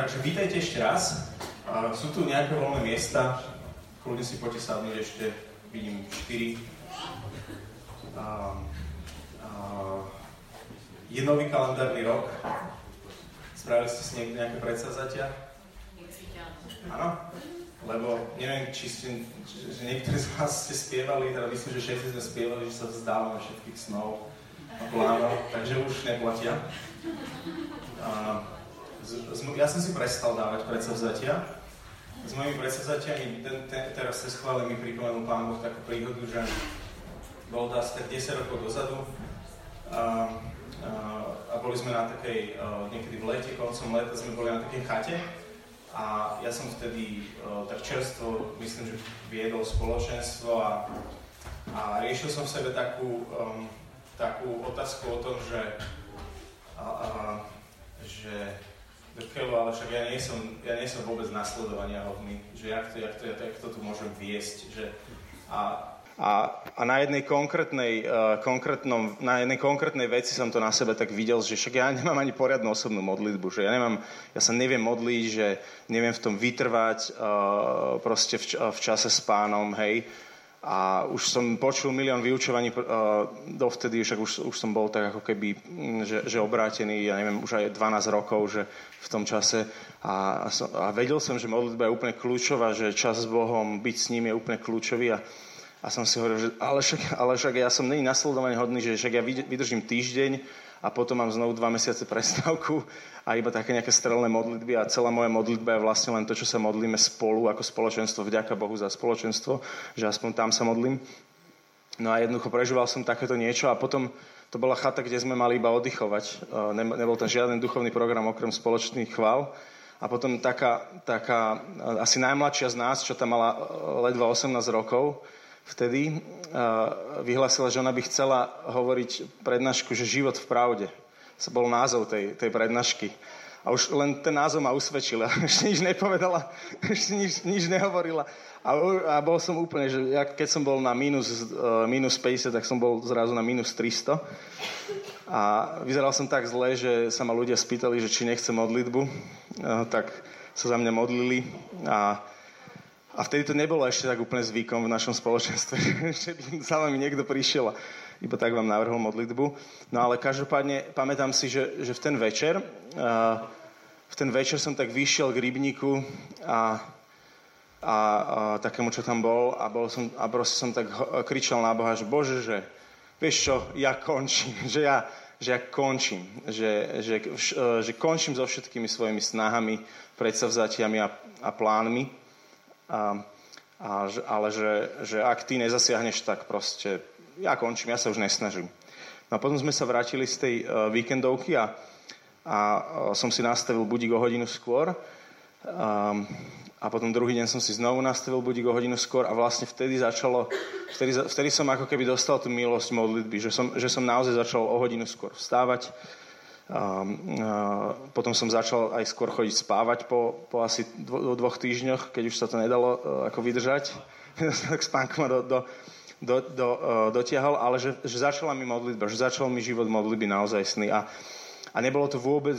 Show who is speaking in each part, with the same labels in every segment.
Speaker 1: takže vítajte ešte raz. Sú tu nejaké voľné miesta, kľudne si poďte sadnúť ešte, vidím 4. Uh, uh, je nový kalendárny rok. Spravili ste si niekde nejaké predsavzatia? Áno? Lebo neviem, či ste, že niektorí z vás ste spievali, teda myslím, že všetci sme spievali, že sa vzdávame všetkých snov a plánov, takže už neplatia. Uh, ja som si prestal dávať predsavzatia. S mojimi predsavzatiami ten, ten, teraz cez chvále mi pripomenul Pán Boh takú príhodu, že bol to asi tak 10 rokov dozadu a, a, a boli sme na takej, niekedy v lete, koncom leta sme boli na takej chate a ja som vtedy tak čerstvo, myslím, že viedol spoločenstvo a, a riešil som v sebe takú, um, takú otázku o tom, že, a, a, že Keľu, ale však ja nie som, ja nie som vôbec nasledovania hodný, že jak to, jak to, jak to tu môžem viesť, že a, a, a na jednej konkrétnej, uh, konkrétnom, na jednej konkrétnej veci som to na sebe tak videl, že však ja nemám ani poriadnu osobnú modlitbu, že ja, nemám, ja sa neviem modliť, že neviem v tom vytrvať uh, proste v, v čase s pánom, hej, a už som počul milión vyučovaní dovtedy, však už, už som bol tak ako keby, mm, že, že obrátený, ja neviem, už aj 12 rokov, že v tom čase. A, a, som, a vedel som, že modlitba je úplne kľúčová, že čas s Bohom, byť s ním je úplne kľúčový. A, a som si hovoril, že ale však, ale však ja som není nasledovaný hodný, že však ja vydržím týždeň a potom mám znovu dva mesiace prestávku a iba také nejaké strelné modlitby a celá moja modlitba je vlastne len to, čo sa modlíme spolu ako spoločenstvo. Vďaka Bohu za spoločenstvo, že aspoň tam sa modlím. No a jednoducho prežíval som takéto niečo a potom to bola chata, kde sme mali iba oddychovať. E, nebol tam žiaden duchovný program okrem spoločných chvál. A potom taká, taká e, asi najmladšia z nás, čo tam mala e, ledva 18 rokov, vtedy vyhlasila, že ona by chcela hovoriť prednášku, že život v pravde. To bol názov tej, tej prednášky. A už len ten názov ma usvedčil. Ešte nič nepovedala, ešte nič, nič nehovorila. A, a bol som úplne, že ja, keď som bol na minus, uh, minus 50, tak som bol zrazu na minus 300. A vyzeral som tak zle, že sa ma ľudia spýtali, že či nechcem modlitbu. Uh, tak sa za mňa modlili. A a vtedy to nebolo ešte tak úplne zvykom v našom spoločenstve, že by za vami niekto prišiel a iba tak vám navrhol modlitbu. No ale každopádne pamätám si, že, že v ten večer, v ten večer som tak vyšiel k rybníku a, a, a takému, čo tam bol a, bol som, a proste som tak kričal na Boha, že Bože, že vieš čo, ja končím, že ja, že ja končím, že, že, že končím so všetkými svojimi snahami, predsavzatiami a, a plánmi a, a, ale že, že ak ty nezasiahneš, tak proste ja končím, ja sa už nesnažím. No a potom sme sa vrátili z tej uh, víkendovky a, a uh, som si nastavil budík o hodinu skôr. Um, a potom druhý deň som si znovu nastavil budík o hodinu skôr a vlastne vtedy začalo, vtedy, vtedy som ako keby dostal tú milosť modlitby, že som, že som naozaj začal o hodinu skôr vstávať, potom som začal aj skôr chodiť spávať po, po asi dvo, dvoch týždňoch, keď už sa to nedalo uh, ako vydržať. tak spánkom do, do, do, do, uh, dotiahol, ale že, že začala mi modlitba, že začal mi život modlitby naozaj sny. A, a nebolo to vôbec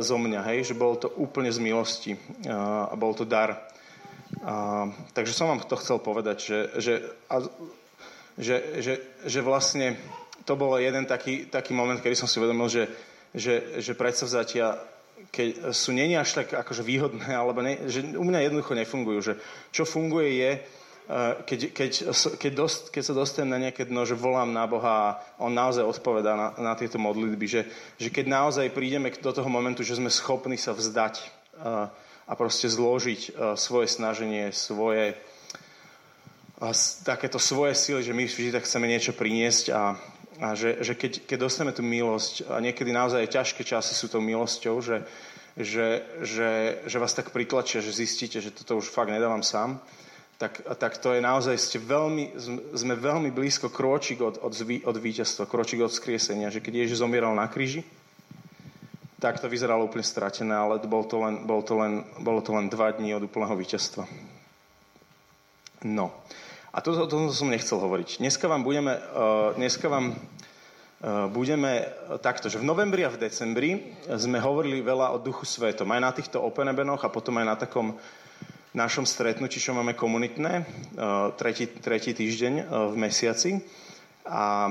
Speaker 1: zo mňa, hej, že bolo to úplne z milosti a bol to dar. Uh, takže som vám to chcel povedať, že, že, a, že, že, že vlastne to bol jeden taký, taký moment, kedy som si uvedomil, že že, že predsavzatia keď sú není až tak akože výhodné, alebo ne, že u mňa jednoducho nefungujú. Že čo funguje je, eh, keď, keď, keď, dost, keď sa dostanem na nejaké dno, že volám na Boha a On naozaj odpovedá na, na tieto modlitby. Že, že keď naozaj prídeme do toho momentu, že sme schopní sa vzdať a, eh, a proste zložiť eh, svoje snaženie, svoje takéto svoje síly, že my vždy tak chceme niečo priniesť a, a že, že keď, keď dostaneme tú milosť, a niekedy naozaj ťažké časy sú tou milosťou, že, že, že, že vás tak pritlačia, že zistíte, že toto už fakt nedávam sám, tak, tak to je naozaj, ste veľmi, sme veľmi blízko kročík od, od, od víťazstva, kročík od skriesenia, že keď Ježiš zomieral na kríži, tak to vyzeralo úplne stratené, ale bol to len, bol to len, bolo to len dva dní od úplného víťazstva. No. A toto, toto som nechcel hovoriť. Dneska vám budeme, uh, dneska vám budeme takto, že v novembri a v decembri sme hovorili veľa o Duchu Svetom, aj na týchto Open Ebenoch a potom aj na takom našom stretnutí, čo máme komunitné, tretí, tretí týždeň v mesiaci. A,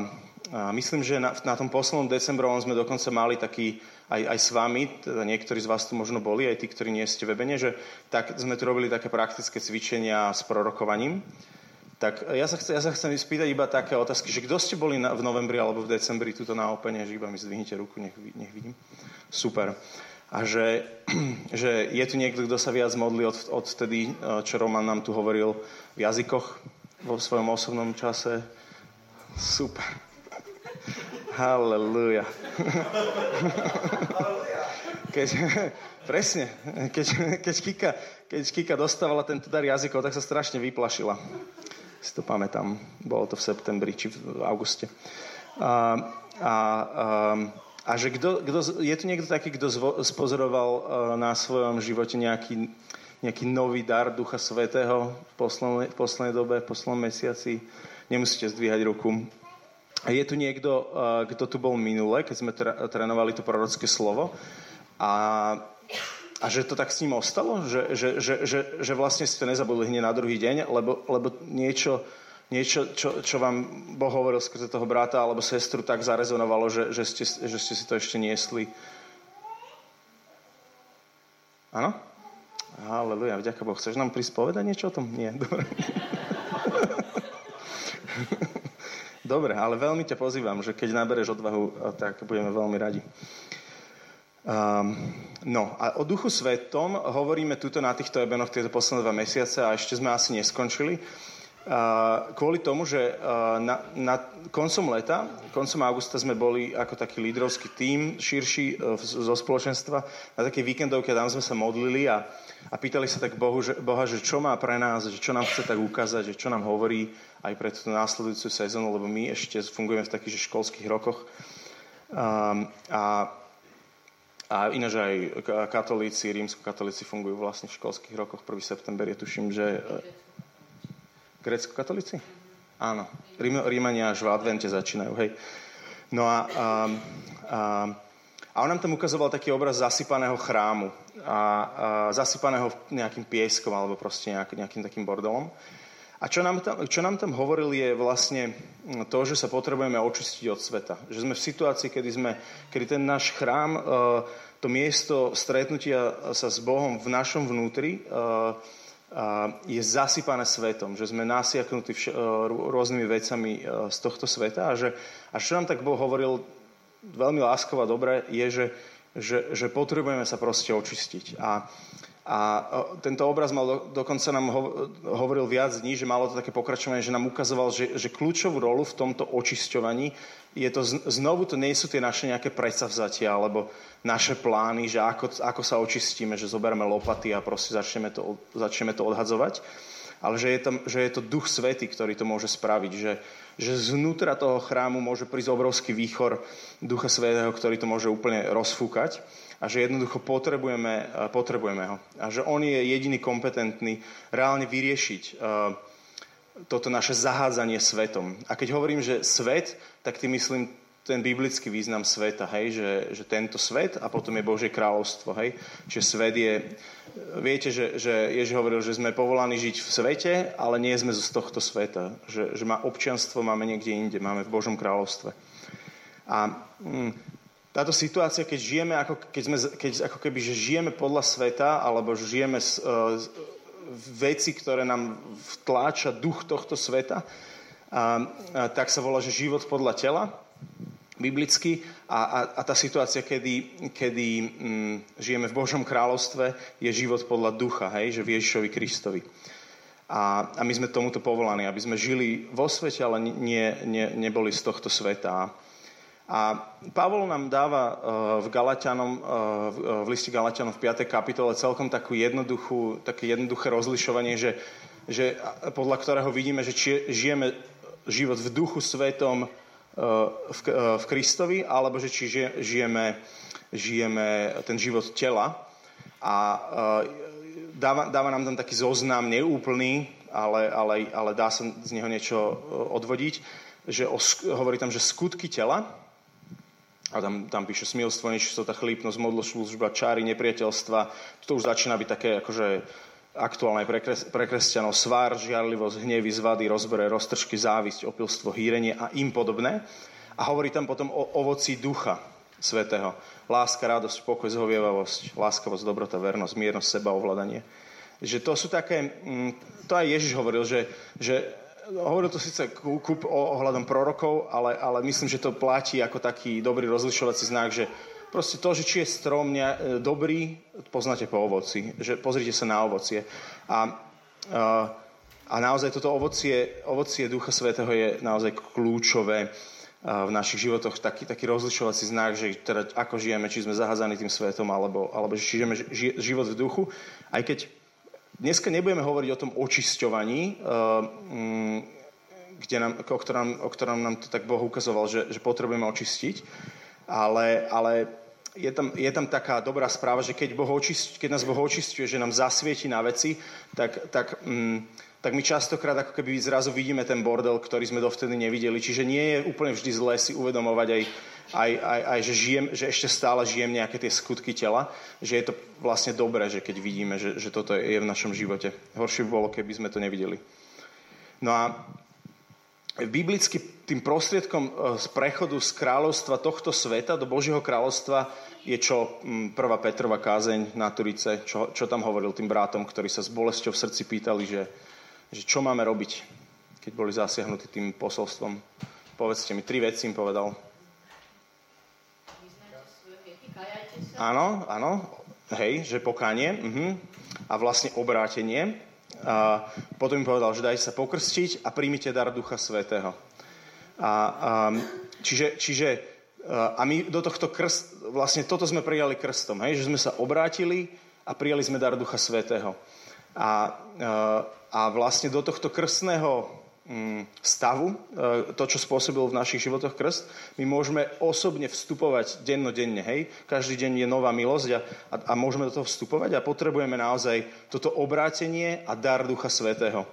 Speaker 1: a myslím, že na, na tom poslednom decembrovom sme dokonca mali taký, aj, aj s vami, teda niektorí z vás tu možno boli, aj tí, ktorí nie ste vebene, že tak sme tu robili také praktické cvičenia s prorokovaním. Tak ja sa, chcem, ja sa chcem spýtať iba také otázky, že kto ste boli na, v novembri alebo v decembri tuto na Opene, že iba mi zdvihnite ruku, nech, nech vidím. Super. A že, že je tu niekto, kto sa viac modlí od, od vtedy, čo Roman nám tu hovoril v jazykoch vo svojom osobnom čase. Super. Halleluja. Keď, presne, keď, keď, Kika, keď Kika dostávala tento dar jazykov, tak sa strašne vyplašila si to pamätám. Bolo to v septembri či v auguste. A, a, a, a že kdo, kdo, je tu niekto taký, kto spozoroval e, na svojom živote nejaký, nejaký nový dar Ducha Svetého v poslednej, v poslednej dobe, v poslednom mesiaci? Nemusíte zdvíhať ruku. A je tu niekto, e, kto tu bol minule, keď sme trénovali to prorocké slovo. A a že to tak s ním ostalo? Že, že, že, že, že vlastne ste nezabudli hneď na druhý deň, lebo, lebo niečo, niečo čo, čo vám Boh hovoril skrze toho brata alebo sestru tak zarezonovalo, že, že, ste, že ste si to ešte niesli. Áno? Aleluja, vďaka Boh. Chceš nám prísť povedať niečo o tom? Nie, dobre. dobre, ale veľmi ťa pozývam, že keď nabereš odvahu, tak budeme veľmi radi. Um, no a o Duchu Svetom hovoríme tuto na týchto ebenoch tieto posledné dva mesiace a ešte sme asi neskončili. Uh, kvôli tomu, že uh, na, na koncom leta, koncom augusta sme boli ako taký lídrovský tím širší zo spoločenstva na takej víkendovke, tam sme sa modlili a, a pýtali sa tak Bohu, že, Boha, že čo má pre nás, že čo nám chce tak ukázať, že čo nám hovorí aj pre tú následujúcu sezónu, lebo my ešte fungujeme v takých že školských rokoch. Um, a ináč aj katolíci, rímsko-katolíci fungujú vlastne v školských rokoch. 1. september je tuším, že... E, grécko-katolíci? Áno. Rím, Rímania až v advente začínajú, hej. No a, a, a, a on nám tam ukazoval taký obraz zasypaného chrámu. A, a zasypaného nejakým pieskom alebo proste nejak, nejakým takým bordolom. A čo nám, tam, čo nám tam hovoril je vlastne to, že sa potrebujeme očistiť od sveta. Že sme v situácii, kedy, sme, kedy ten náš chrám, e, to miesto stretnutia sa s Bohom v našom vnútri e, e, je zasypané svetom. Že sme nasiaknutí rôznymi vecami z tohto sveta. A, že, a čo nám tak Boh hovoril veľmi láskovo a dobre, je, že, že, že potrebujeme sa proste očistiť. A, a tento obraz mal, do, dokonca nám ho, hovoril viac dní, že malo to také pokračovanie, že nám ukazoval, že, že kľúčovú rolu v tomto očisťovaní je to, znovu to nie sú tie naše nejaké predsavzatia alebo naše plány, že ako, ako sa očistíme, že zoberieme lopaty a proste začneme to, začneme to odhadzovať, ale že je, tam, že je to duch svety, ktorý to môže spraviť, že, že znútra toho chrámu môže prísť obrovský výchor ducha svetého, ktorý to môže úplne rozfúkať a že jednoducho potrebujeme, potrebujeme ho. A že on je jediný kompetentný reálne vyriešiť toto naše zahádzanie svetom. A keď hovorím, že svet, tak tým myslím ten biblický význam sveta, hej, že, že tento svet a potom je Božie kráľovstvo, hej. Čiže svet je, viete, že, že Ježiš hovoril, že sme povolaní žiť v svete, ale nie sme z tohto sveta, že, že má občianstvo máme niekde inde, máme v Božom kráľovstve. A mm, táto situácia, keď žijeme, ako, keď sme, keď, ako keby, že žijeme podľa sveta, alebo žijeme z, uh, veci, ktoré nám vtláča duch tohto sveta, a, a, tak sa volá, že život podľa tela, biblicky, a, a, a tá situácia, kedy, kedy mm, žijeme v Božom kráľovstve, je život podľa ducha, hej, že v Ježišovi Kristovi. A, a my sme tomuto povolaní, aby sme žili vo svete, ale nie, nie, neboli z tohto sveta. A Pavol nám dáva e, v, Galatianom, e, v liste Galatianom v 5. kapitole celkom takú jednoduchú, také jednoduché rozlišovanie, že, že podľa ktorého vidíme, že či žijeme život v duchu svetom v, v Kristovi, alebo že či žijeme, žijeme ten život tela. A dáva, dáva nám tam taký zoznam neúplný, ale, ale, ale dá sa z neho niečo odvodiť, že o, hovorí tam, že skutky tela, a tam, tam píše smilstvo, nečistota, chlípnosť, modloslužba, čáry, nepriateľstva. To už začína byť také akože aktuálne pre, kres, pre kresťanov. Svár, žiarlivosť, hnevy, zvady, rozbere, roztržky, závisť, opilstvo, hýrenie a im podobné. A hovorí tam potom o ovoci ducha svetého. Láska, radosť, pokoj, zhovievavosť, láskavosť, dobrota, vernosť, miernosť, seba, ovládanie. Že to sú také, mm, to aj Ježiš hovoril, že, že hovoril to síce kúp ohľadom prorokov, ale, ale myslím, že to platí ako taký dobrý rozlišovací znak, že proste to, že či je strom ne, dobrý, poznáte po ovoci. Že pozrite sa na ovocie. A, a, a naozaj toto ovocie, ovocie Ducha Svetého je naozaj kľúčové v našich životoch taký, taký rozlišovací znak, že teda ako žijeme, či sme zaházaní tým svetom, alebo, alebo že žijeme život v duchu. Aj keď Dneska nebudeme hovoriť o tom očisťovaní, eh, mm, kde nám, o, ktorom, o ktorom nám to tak Boh ukazoval, že, že potrebujeme očistiť, ale, ale je, tam, je tam taká dobrá správa, že keď, boh očist, keď nás Boh očistuje, že nám zasvieti na veci, tak, tak, mm, tak my častokrát ako keby zrazu vidíme ten bordel, ktorý sme dovtedy nevideli. Čiže nie je úplne vždy zlé si uvedomovať aj, aj, aj, aj že, žijem, že ešte stále žijem nejaké tie skutky tela, že je to vlastne dobré, že keď vidíme, že, že toto je v našom živote. Horšie by bolo, keby sme to nevideli. No a biblicky tým prostriedkom e, z prechodu z kráľovstva tohto sveta do Božieho kráľovstva je čo 1. Petrova kázeň na Turice, čo, čo tam hovoril tým brátom, ktorí sa s bolesťou v srdci pýtali, že, že čo máme robiť, keď boli zasiahnutí tým posolstvom. Povedzte mi, tri veci im povedal. Áno, áno, hej, že pokánie uh-huh. a vlastne obrátenie. A potom mi povedal, že dajte sa pokrstiť a príjmite dar Ducha Svetého. A, a, čiže, čiže a my do tohto krst, vlastne toto sme prijali krstom, hej, že sme sa obrátili a prijali sme dar Ducha Svetého. A, a vlastne do tohto krstného stavu, e, to, čo spôsobil v našich životoch krst, my môžeme osobne vstupovať dennodenne, hej? Každý deň je nová milosť a, a, a môžeme do toho vstupovať a potrebujeme naozaj toto obrátenie a dar Ducha Svetého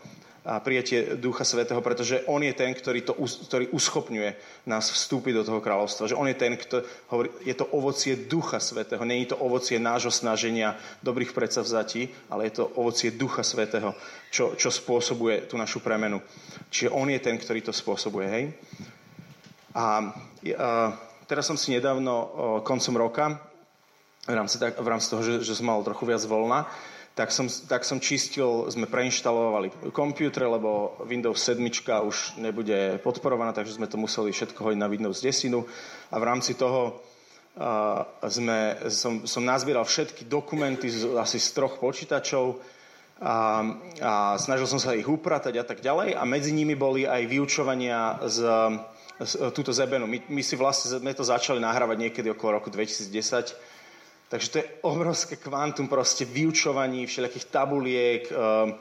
Speaker 1: a prijatie Ducha Svetého, pretože On je ten, ktorý, to, ktorý uschopňuje nás vstúpiť do toho kráľovstva. Že On je ten, kto hovorí, je to ovocie Ducha Svetého. Není to ovocie nášho snaženia, dobrých predsavzatí, ale je to ovocie Ducha Svetého, čo, čo spôsobuje tú našu premenu. Čiže On je ten, ktorý to spôsobuje. Hej? A, a teraz som si nedávno, koncom roka, v rámci, tak, v rámci toho, že, že som mal trochu viac voľna, tak som, tak som čistil, sme preinštalovali počítač, lebo Windows 7 už nebude podporovaná, takže sme to museli všetko hodiť na Windows 10 a v rámci toho uh, sme, som, som nazbieral všetky dokumenty z, asi z troch počítačov a, a snažil som sa ich upratať a tak ďalej. A medzi nimi boli aj vyučovania z, z túto zebenu. My, my si vlastne sme to začali nahrávať niekedy okolo roku 2010 Takže to je obrovské kvantum proste vyučovaní všelijakých tabuliek, uh, uh,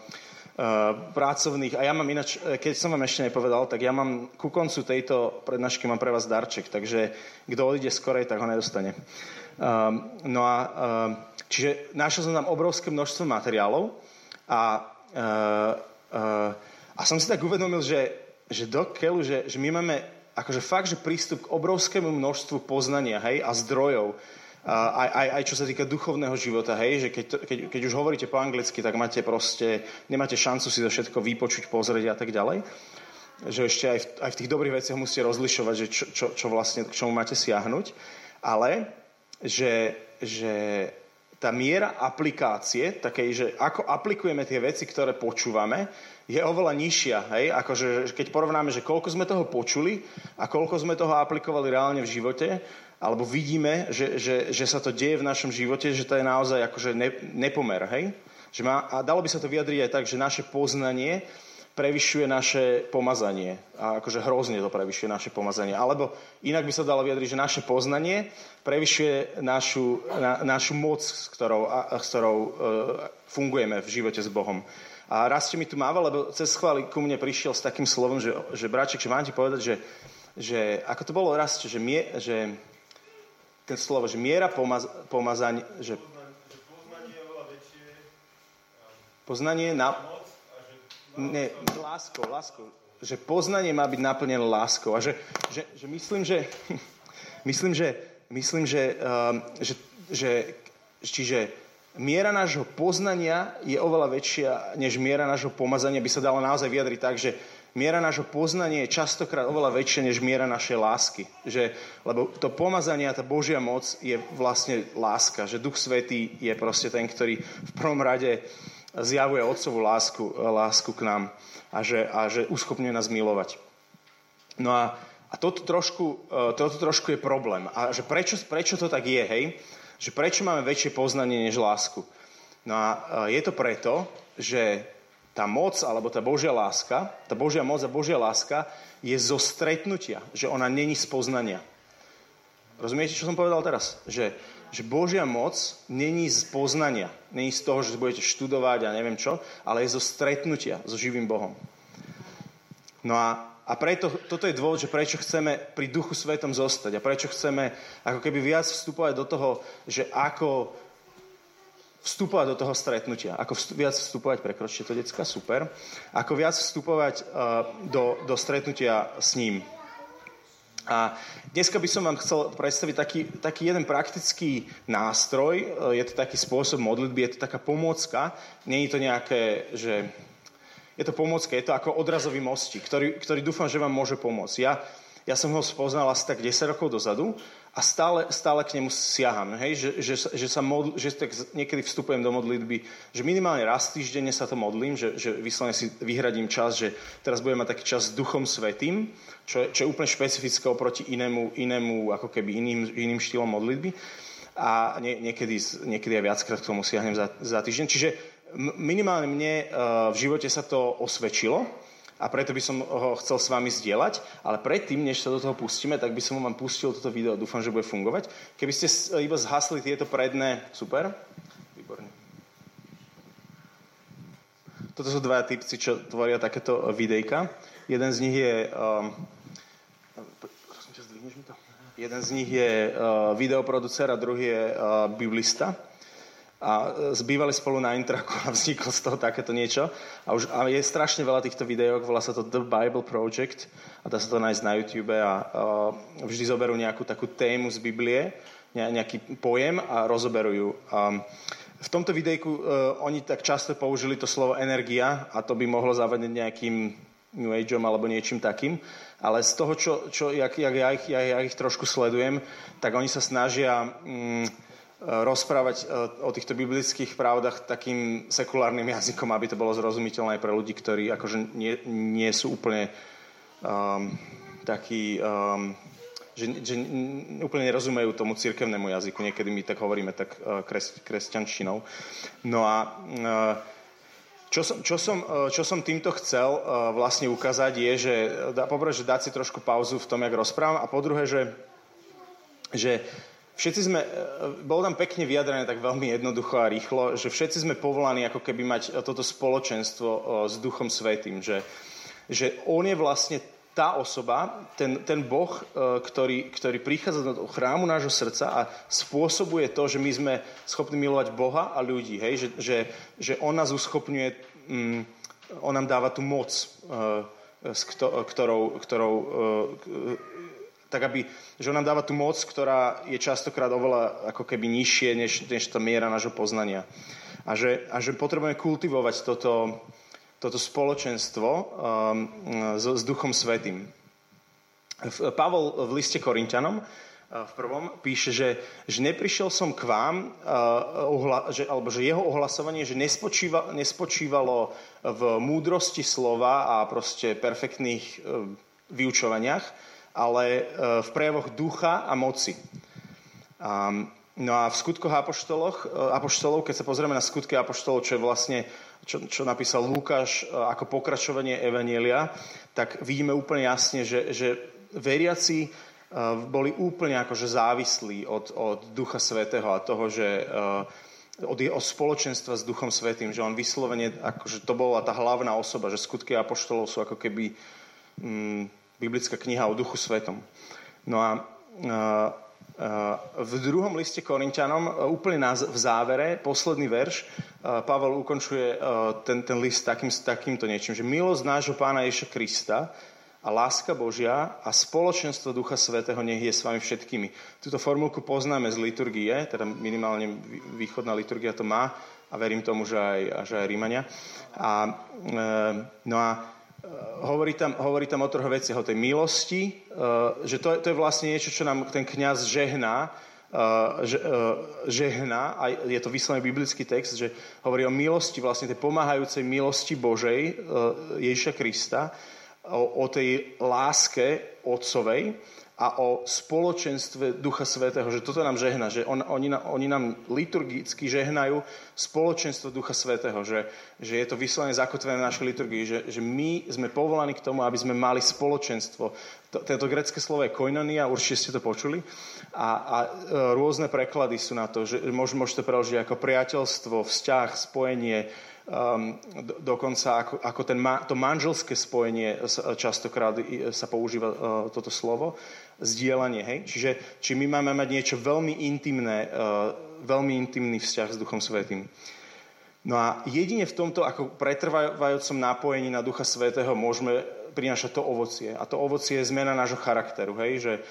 Speaker 1: pracovných. A ja mám ináč, eh, keď som vám ešte nepovedal, tak ja mám ku koncu tejto prednášky mám pre vás darček, takže kto odíde skorej, tak ho nedostane. Uh, no a uh, čiže našiel som tam obrovské množstvo materiálov a, uh, a som si tak uvedomil, že, že do keľu, že, že my máme akože fakt, že prístup k obrovskému množstvu poznania hej, a zdrojov, aj, aj, aj čo sa týka duchovného života, hej, že keď, keď, keď už hovoríte po anglicky, tak máte proste, nemáte šancu si to všetko vypočuť, pozrieť a tak ďalej. Že ešte aj v, aj v tých dobrých veciach musíte rozlišovať, že čo, čo, čo vlastne, k čomu máte siahnuť. Ale, že, že tá miera aplikácie, takej, že ako aplikujeme tie veci, ktoré počúvame, je oveľa nižšia. Hej? Akože, keď porovnáme, že koľko sme toho počuli a koľko sme toho aplikovali reálne v živote, alebo vidíme, že, že, že sa to deje v našom živote, že to je naozaj akože ne, nepomer, hej? Že má, a dalo by sa to vyjadriť aj tak, že naše poznanie prevyšuje naše pomazanie. A akože hrozne to prevyšuje naše pomazanie. Alebo inak by sa dalo vyjadriť, že naše poznanie prevyšuje našu, na, našu moc, s ktorou, a, s ktorou e, fungujeme v živote s Bohom. A raz ste mi tu mával, lebo cez chváli ku mne prišiel s takým slovom, že, že bráček, že mám ti povedať, že, že ako to bolo raz, že, mie, že ten slovo, že miera pomaz, pomazania, že poznanie na... Nie, láskou, láskou. Že poznanie má byť naplnené láskou. A že, že, že myslím, že myslím, že, myslím, že, uh, že, že čiže miera nášho poznania je oveľa väčšia než miera nášho pomazania. By sa dalo naozaj vyjadriť tak, že miera nášho poznania je častokrát oveľa väčšia než miera našej lásky. Že, lebo to pomazanie a tá Božia moc je vlastne láska. Že Duch Svetý je proste ten, ktorý v prvom rade zjavuje otcovú lásku, lásku k nám a že, a že uschopňuje nás milovať. No a, a toto, trošku, e, toto trošku je problém. A že prečo, prečo to tak je, hej? Že prečo máme väčšie poznanie než lásku? No a e, je to preto, že tá moc alebo tá Božia láska, tá Božia moc a Božia láska je zo stretnutia, že ona není z poznania. Rozumiete, čo som povedal teraz? Že, že Božia moc není z poznania, není z toho, že budete študovať a neviem čo, ale je zo stretnutia so živým Bohom. No a, a preto, toto je dôvod, že prečo chceme pri Duchu Svetom zostať a prečo chceme ako keby viac vstupovať do toho, že ako vstupovať do toho stretnutia, ako vstup, viac vstupovať, prekročte to, decka, super, ako viac vstupovať uh, do, do stretnutia s ním. A dneska by som vám chcel predstaviť taký, taký jeden praktický nástroj, uh, je to taký spôsob modlitby, je to taká pomôcka, je to nejaké, že je to pomôcka, je to ako odrazový mostík, ktorý, ktorý dúfam, že vám môže pomôcť. Ja, ja som ho spoznal asi tak 10 rokov dozadu a stále, stále k nemu siaham. Hej? Že, že, že, sa modl, že tak niekedy vstupujem do modlitby, že minimálne raz týždenne sa to modlím, že, že vyslovene si vyhradím čas, že teraz budem mať taký čas s Duchom Svetým, čo je, čo je úplne špecifické oproti inému, inému ako keby iným, iným štýlom modlitby. A nie, niekedy, niekedy aj viackrát k tomu siahnem za, za týždeň. Čiže minimálne mne uh, v živote sa to osvedčilo a preto by som ho chcel s vami zdieľať, ale predtým, než sa do toho pustíme, tak by som vám pustil toto video, dúfam, že bude fungovať. Keby ste iba zhasli tieto predné, super, výborne. Toto sú dva typci, čo tvoria takéto videjka. Jeden z nich je... Um, jeden z nich je uh, videoproducer a druhý je uh, biblista a zbývali spolu na intraku a vzniklo z toho takéto niečo. A, už, a je strašne veľa týchto videok, volá sa to The Bible Project a dá sa to nájsť na YouTube a, a vždy zoberú nejakú takú tému z Biblie, nejaký pojem a rozoberujú. A v tomto videjku uh, oni tak často použili to slovo energia a to by mohlo zavadiť nejakým New Ageom alebo niečím takým, ale z toho, čo, čo jak, jak ja, ich, ja, ja ich trošku sledujem, tak oni sa snažia... Um, rozprávať e, o týchto biblických pravdách takým sekulárnym jazykom, aby to bolo zrozumiteľné pre ľudí, ktorí akože nie, nie sú úplne um, takí, um, že, že úplne nerozumejú tomu cirkevnému jazyku. Niekedy my tak hovoríme tak uh, kres, kresťančinou. No a uh, čo som, čo, som, čo som týmto chcel uh, vlastne ukázať je, že poprvé, že dať si trošku pauzu v tom, jak rozprávam a po druhé, že, že Všetci sme, e, bolo tam pekne vyjadrené tak veľmi jednoducho a rýchlo, že všetci sme povolaní ako keby mať toto spoločenstvo e, s Duchom Svetým, že, že On je vlastne tá osoba, ten, ten Boh, e, ktorý, ktorý prichádza do chrámu nášho srdca a spôsobuje to, že my sme schopní milovať Boha a ľudí, hej? Že, že, že On nás uschopňuje, mm, On nám dáva tú moc, s ktorou, ktorou tak aby, že on nám dáva tú moc, ktorá je častokrát oveľa ako keby nižšie, než, než tá miera nášho poznania. A že, a že potrebujeme kultivovať toto, toto spoločenstvo um, s, s Duchom Svetým. Pavol v liste Korintianom uh, v prvom píše, že, že neprišiel som k vám, uh, ohla, že, alebo že jeho ohlasovanie, že nespočíva, nespočívalo v múdrosti slova a proste perfektných uh, vyučovaniach, ale e, v prejavoch ducha a moci. No a v skutkoch apoštoloch, e, apoštolov, keď sa pozrieme na skutky apoštolov, čo je vlastne, čo, čo napísal Lukáš e, ako pokračovanie Evanielia, tak vidíme úplne jasne, že, že veriaci boli úplne akože závislí od, od Ducha Svetého a toho, že od jeho spoločenstva s Duchom Svetým, že on vyslovene, akože to bola tá hlavná osoba, že skutky apoštolov sú ako keby mm, biblická kniha o Duchu Svetom. No a, v druhom liste Korintianom, úplne v závere, posledný verš, Pavel ukončuje ten, ten list takým, takýmto niečím, že milosť nášho pána Ježa Krista a láska Božia a spoločenstvo Ducha Svetého nech je s vami všetkými. Túto formulku poznáme z liturgie, teda minimálne východná liturgia to má a verím tomu, že aj, že aj Rímania. A, e, no a e, hovorí tam, hovorí tam o troch veciach, o tej milosti, e, že to, to je vlastne niečo, čo nám ten kňaz žehná, žehná, a je to vyslovene biblický text, že hovorí o milosti, vlastne tej pomáhajúcej milosti Božej Ježiša Krista, o, o tej láske Otcovej a o spoločenstve Ducha Svetého, že toto nám žehna, že on, oni, oni nám liturgicky žehnajú spoločenstvo Ducha Svetého, že, že je to vyslovene zakotvené v našej liturgii, že, že my sme povolaní k tomu, aby sme mali spoločenstvo. Tento grecké slovo je koinonia, určite ste to počuli. A, a e, rôzne preklady sú na to, že môžete preložiť ako priateľstvo, vzťah, spojenie, um, do, dokonca ako, ako ten ma, to manželské spojenie častokrát sa používa uh, toto slovo, zdieľanie, hej? Čiže či my máme mať niečo veľmi intimné, uh, veľmi intimný vzťah s Duchom Svetým. No a jedine v tomto ako pretrvajúcom nápojení na Ducha Svetého môžeme prinášať to ovocie. A to ovocie je zmena nášho charakteru, hej? Že uh,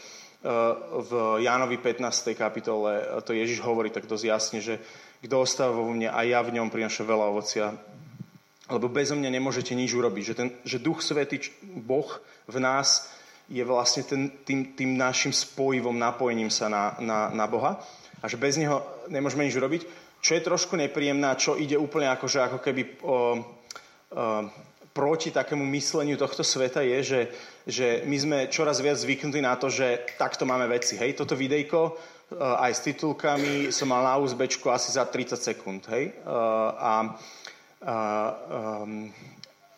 Speaker 1: v Jánovi 15. kapitole to Ježiš hovorí tak dosť jasne, že kto ostáva vo mne a ja v ňom prinaša veľa ovocia. Lebo bez mňa nemôžete nič urobiť. Že, ten, že Duch Svetý, Boh v nás je vlastne ten, tým, tým našim spojivom, napojením sa na, na, na Boha. A že bez Neho nemôžeme nič urobiť. Čo je trošku nepríjemné a čo ide úplne ako, že ako keby o, o, proti takému mysleniu tohto sveta je, že, že my sme čoraz viac zvyknutí na to, že takto máme veci. Hej, toto videjko Eh, aj s titulkami som mal na USB asi za 30 sekúnd. Hej? Eh, a, a um,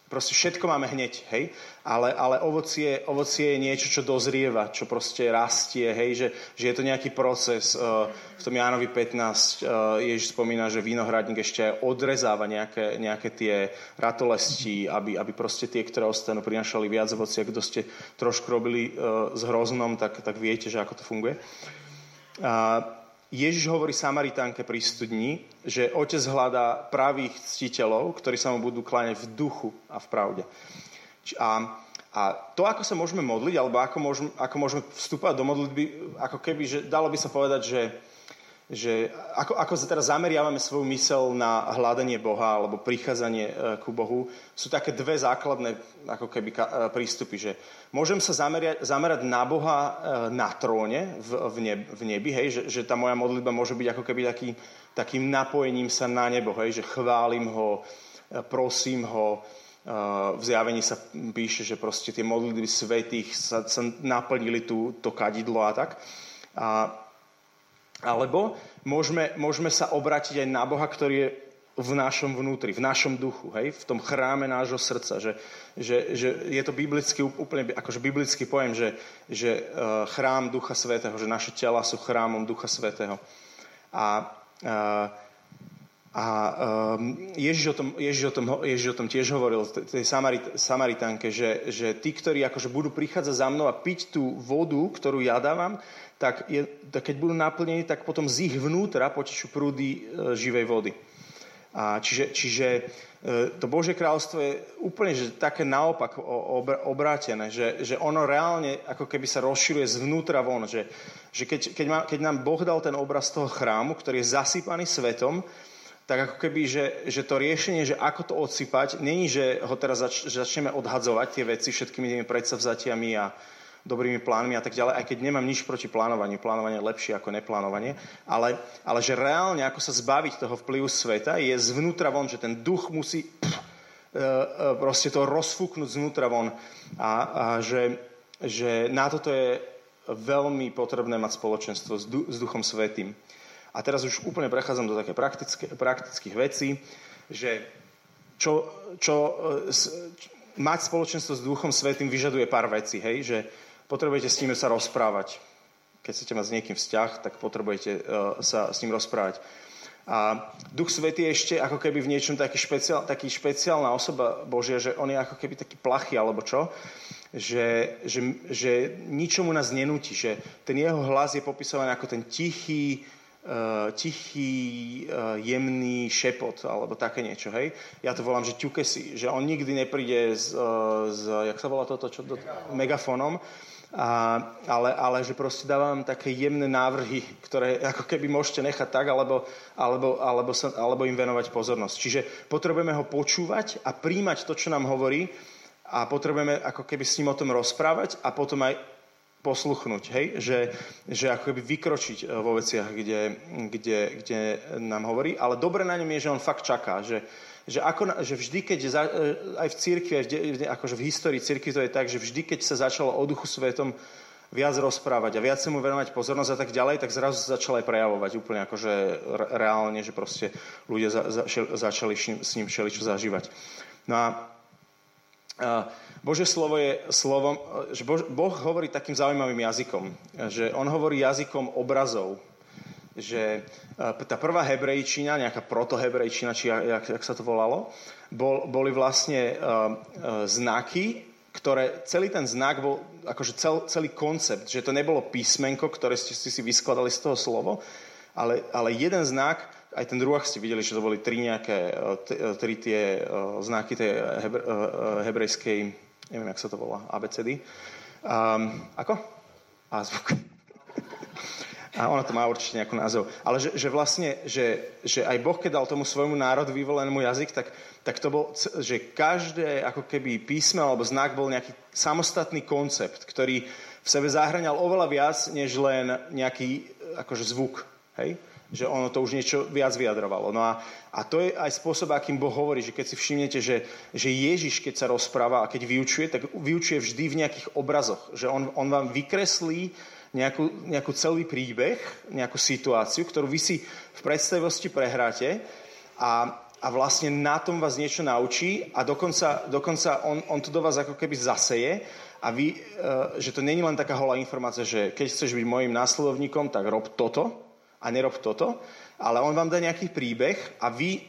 Speaker 1: proste všetko máme hneď, hej? Ale, ale ovocie, ovocie je niečo, čo dozrieva, čo proste rastie, hej? Že, že je to nejaký proces. V tom Jánovi 15 Ježiš spomína, že vinohradník ešte odrezáva nejaké, nejaké tie ratolesti, aby, aby proste tie, ktoré ostanú, prinašali viac ovocia. Kto ste trošku robili s hroznom, tak, tak viete, že ako to funguje. Ježiš hovorí Samaritánke pri studni, že otec hľadá pravých ctiteľov, ktorí sa mu budú kláňať v duchu a v pravde. A, a to, ako sa môžeme modliť, alebo ako môžeme, ako môžeme vstúpať do modlitby, ako keby, že dalo by sa povedať, že že ako, ako sa teraz zameriavame svoju mysel na hľadanie Boha alebo prichádzanie e, ku Bohu, sú také dve základné ako keby, e, prístupy, že môžem sa zamerať, zamerať na Boha e, na tróne v, v, neb, v nebi, hej, že, že tá moja modlitba môže byť ako keby taký, takým napojením sa na nebo, hej, že chválim ho, prosím ho, v zjavení sa píše, že proste tie modlitby svetých sa, sa naplnili tú, to kadidlo a tak. A, alebo môžeme, môžeme sa obrátiť aj na Boha, ktorý je v našom vnútri, v našom duchu, hej? v tom chráme nášho srdca. Že, že, že je to biblický, úplne akože biblický pojem, že, že uh, chrám Ducha Svetého, že naše tela sú chrámom Ducha Svetého. A, uh, a um, Ježiš, o tom, Ježiš, o tom, Ježiš o tom tiež hovoril tej Samarit, Samaritánke, že, že tí, ktorí akože budú prichádzať za mnou a piť tú vodu, ktorú ja dávam, tak, je, keď budú naplnení, tak potom z ich vnútra potečú prúdy e, živej vody. A čiže, čiže e, to Božie kráľovstvo je úplne že také naopak obrátené, že, že ono reálne ako keby sa rozširuje zvnútra von, že, že keď, keď, má, keď nám Boh dal ten obraz toho chrámu, ktorý je zasypaný svetom, tak ako keby, že, že to riešenie, že ako to odsypať, není, že ho teraz zač, začneme odhadzovať tie veci všetkými tými predsavzatiami a, dobrými plánmi a tak ďalej, aj keď nemám nič proti plánovaniu, plánovanie je lepšie ako neplánovanie, ale, ale že reálne ako sa zbaviť toho vplyvu sveta je zvnútra von, že ten duch musí pff, e, e, proste to rozfúknuť zvnútra von. A, a že, že na toto je veľmi potrebné mať spoločenstvo s, du, s Duchom Svetým. A teraz už úplne prechádzam do také praktické, praktických vecí, že čo, čo, čo mať spoločenstvo s Duchom Svetým vyžaduje pár vecí, hej, že potrebujete s ním sa rozprávať. Keď chcete mať s niekým vzťah, tak potrebujete uh, sa s ním rozprávať. A Duch Svetý je ešte ako keby v niečom taký, špeciál, taký špeciálna osoba Božia, že on je ako keby taký plachý alebo čo, že, že, že ničomu nás nenúti, že ten jeho hlas je popisovaný ako ten tichý, tichý, uh, jemný šepot, alebo také niečo, hej. Ja to volám, že ťukesi, že on nikdy nepríde z, uh, z jak sa volá toto, čo, do, megafónom, a, ale, ale že proste dávam také jemné návrhy, ktoré ako keby môžete nechať tak, alebo, alebo, alebo, sa, alebo im venovať pozornosť. Čiže potrebujeme ho počúvať a príjmať to, čo nám hovorí a potrebujeme ako keby s ním o tom rozprávať a potom aj posluchnúť, hej? Že, že ako keby vykročiť e, vo veciach, kde, kde, kde nám hovorí. Ale dobre na ňom je, že on fakt čaká, že, že, ako, že vždy, keď za, e, aj v církvi, aj v, akože v histórii církvi to je tak, že vždy, keď sa začalo o duchu svetom viac rozprávať a viac sa mu venovať pozornosť a tak ďalej, tak zrazu sa začal aj prejavovať úplne akože reálne, že proste ľudia za, za, začali s ním všeličo zažívať. No a, a Bože slovo je slovom, že Boh, boh hovorí takým zaujímavým jazykom, že on hovorí jazykom obrazov, že e, tá prvá hebrejčina, nejaká protohebrejčina, či jak, jak sa to volalo, bol, boli vlastne uh, uh, znaky, ktoré, celý ten znak bol akože cel, celý koncept, že to nebolo písmenko, ktoré ste si, vyskladali z toho slovo, ale, ale jeden znak, aj ten druhý ste videli, že to boli tri nejaké, tri tie znaky tej hebre, hebrejskej neviem, jak sa to volá, ABCD. Um, ako? Azvuk. A ona to má určite nejaký názov. Ale že, že vlastne, že, že aj Boh, keď dal tomu svojmu národu vyvolenému jazyk, tak, tak to bol, že každé ako keby písme alebo znak bol nejaký samostatný koncept, ktorý v sebe zahraňal oveľa viac, než len nejaký akože zvuk. Hej? že ono to už niečo viac vyjadrovalo. No a, a to je aj spôsob, akým Boh hovorí, že keď si všimnete, že, že Ježiš, keď sa rozpráva a keď vyučuje, tak vyučuje vždy v nejakých obrazoch. Že on, on vám vykreslí nejakú, nejakú celý príbeh, nejakú situáciu, ktorú vy si v predstavivosti prehráte a, a vlastne na tom vás niečo naučí a dokonca, dokonca on, on to do vás ako keby zaseje a vy, e, že to není len taká holá informácia, že keď chceš byť môjim následovníkom, tak rob toto, a nerob toto, ale on vám dá nejaký príbeh a vy e,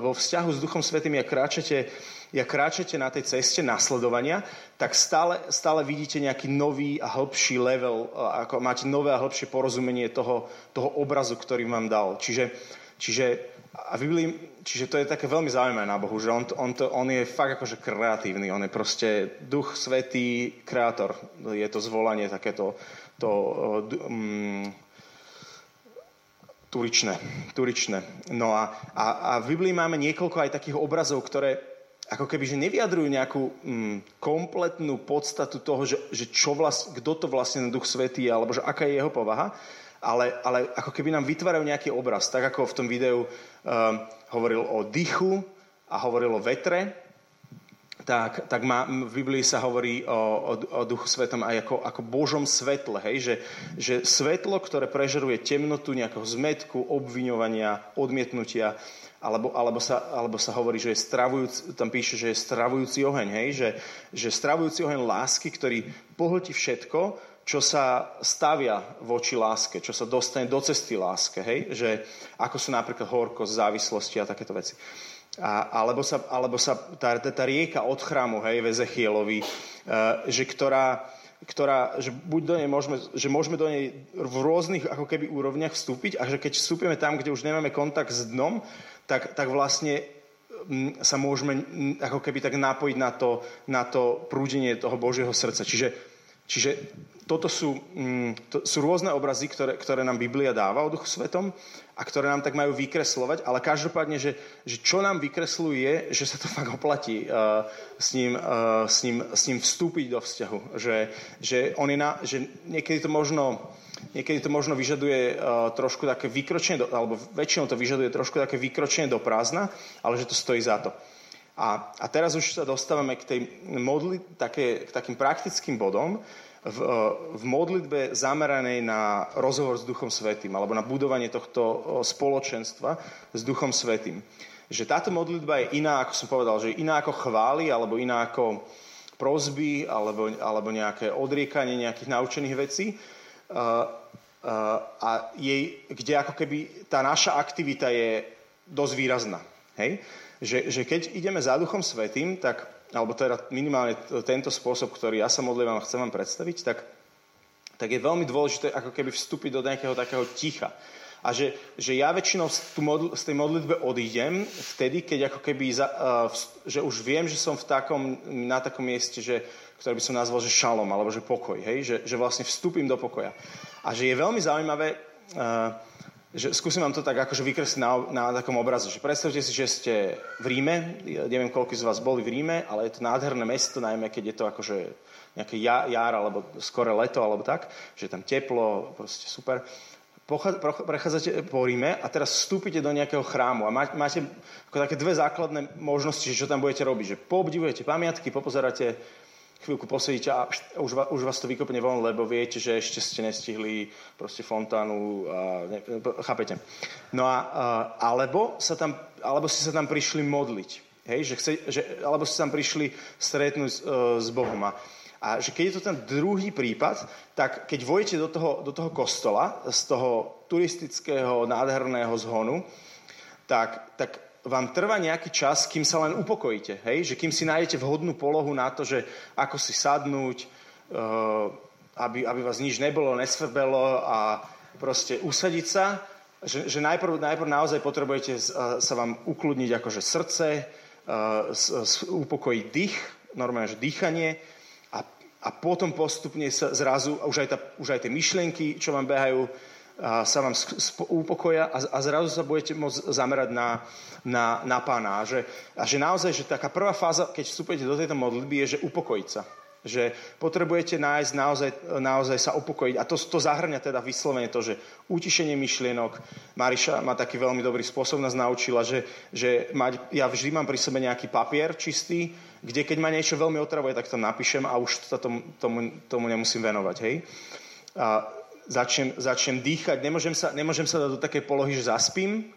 Speaker 1: vo vzťahu s Duchom Svetým, jak kráčate, jak kráčate na tej ceste nasledovania, tak stále, stále vidíte nejaký nový a hĺbší level, ako máte nové a hĺbšie porozumenie toho, toho obrazu, ktorý vám dal. Čiže, čiže, a Biblii, čiže to je také veľmi zaujímavé na Bohu, že on, on, to, on je fakt akože kreatívny, on je proste Duch Svetý, kreator. Je to zvolanie takéto to, um, Turičné, turičné. No a, a, a v Biblii máme niekoľko aj takých obrazov, ktoré ako keby, že nevyjadrujú nejakú mm, kompletnú podstatu toho, že, že čo vlast, kto to vlastne Duch Svetý je, alebo že aká je jeho povaha, ale, ale ako keby nám vytvárajú nejaký obraz. Tak ako v tom videu um, hovoril o dychu a hovoril o vetre, tak, tak má, v Biblii sa hovorí o, o, o Duchu Svetom aj ako, ako Božom svetle, hej? Že, že svetlo, ktoré prežeruje temnotu nejakého zmetku, obviňovania, odmietnutia, alebo, alebo, sa, alebo sa hovorí, že je stravujúci, tam píše, že je stravujúci oheň, hej? Že, že stravujúci oheň lásky, ktorý pohltí všetko, čo sa stavia voči láske, čo sa dostane do cesty láske, hej? Že ako sú napríklad horkosť, závislosti a takéto veci. A, alebo sa, alebo sa tá, tá rieka od chrámu, hej, v Ezechielovi, uh, že ktorá, ktorá, že buď do nej môžeme, že môžeme do nej v rôznych ako keby úrovniach vstúpiť a že keď vstúpime tam, kde už nemáme kontakt s dnom, tak, tak vlastne sa môžeme ako keby tak napojiť na to, na to prúdenie toho Božieho srdca. Čiže, čiže toto sú, mm, to sú rôzne obrazy, ktoré, ktoré nám Biblia dáva o Duchu Svetom a ktoré nám tak majú vykreslovať, ale každopádne, že, že čo nám vykresluje, že sa to fakt oplatí uh, s, ním, uh, s, ním, s ním vstúpiť do vzťahu. Že, že, on je na, že niekedy to možno niekedy to možno vyžaduje uh, trošku také vykročenie, do, alebo väčšinou to vyžaduje trošku také vykročenie do prázdna, ale že to stojí za to. A, a teraz už sa dostávame k, tej modli, také, k takým praktickým bodom, v, e, v modlitbe zameranej na rozhovor s Duchom Svetým alebo na budovanie tohto e, spoločenstva s Duchom Svetým. Že táto modlitba je iná, ako som povedal, že iná ako chvály alebo iná ako prozby alebo, alebo nejaké odriekanie nejakých naučených vecí. Uh, a jej, kde ako keby tá naša aktivita je dosť výrazná. Hej? Že, že keď ideme za Duchom Svetým, tak alebo teda minimálne tento spôsob, ktorý ja sa modlím a chcem vám predstaviť, tak, tak je veľmi dôležité ako keby vstúpiť do nejakého takého ticha. A že, že ja väčšinou z, modl- z tej modlitbe odídem vtedy, keď ako keby, za, uh, že už viem, že som v takom, na takom mieste, že, ktoré by som nazval, že šalom, alebo že pokoj, hej? Že, že vlastne vstúpim do pokoja. A že je veľmi zaujímavé, uh, že skúsim vám to tak akože vykresliť na, na takom obraze, že predstavte si, že ste v Ríme, ja neviem, koľko z vás boli v Ríme, ale je to nádherné mesto, najmä keď je to akože nejaké jar, alebo skore leto, alebo tak, že je tam teplo, proste super prechádzate po Ríme a teraz vstúpite do nejakého chrámu a máte ako také dve základné možnosti, čo tam budete robiť. Že poobdivujete pamiatky, popozeráte, chvíľku posedíte a už, už vás to vykopne von, lebo viete, že ešte ste nestihli proste fontánu a ne, chápete. No a, alebo, sa tam, alebo ste sa tam prišli modliť. Hej, že chce, že, alebo ste tam prišli stretnúť uh, s Bohom. A, a že keď je to ten druhý prípad, tak keď vojete do toho, do toho kostola, z toho turistického nádherného zhonu, tak, tak vám trvá nejaký čas, kým sa len upokojíte. Hej? Že kým si nájdete vhodnú polohu na to, že ako si sadnúť, uh, aby, aby vás nič nebolo, nesvrbelo a proste usadiť sa, že, že najprv, najprv naozaj potrebujete uh, sa vám ukludniť akože srdce, uh, upokojiť dých, normálne, že dýchanie, a potom postupne sa zrazu, už aj, tá, už aj tie myšlienky, čo vám behajú, a sa vám upokoja a, a zrazu sa budete môcť zamerať na, na, na pána. A že, a že naozaj, že taká prvá fáza, keď vstupujete do tejto modlitby, je, že upokojiť sa. Že potrebujete nájsť naozaj, naozaj sa upokojiť. A to, to zahrňa teda vyslovene to, že utišenie myšlienok. Mariša ma taký veľmi dobrý spôsob nás naučila, že, že mať, ja vždy mám pri sebe nejaký papier čistý, kde keď ma niečo veľmi otravuje, tak to napíšem a už to tomu, tomu, tomu nemusím venovať. Hej? A začnem, začnem dýchať, nemôžem sa, nemôžem sa dať do takej polohy, že zaspím,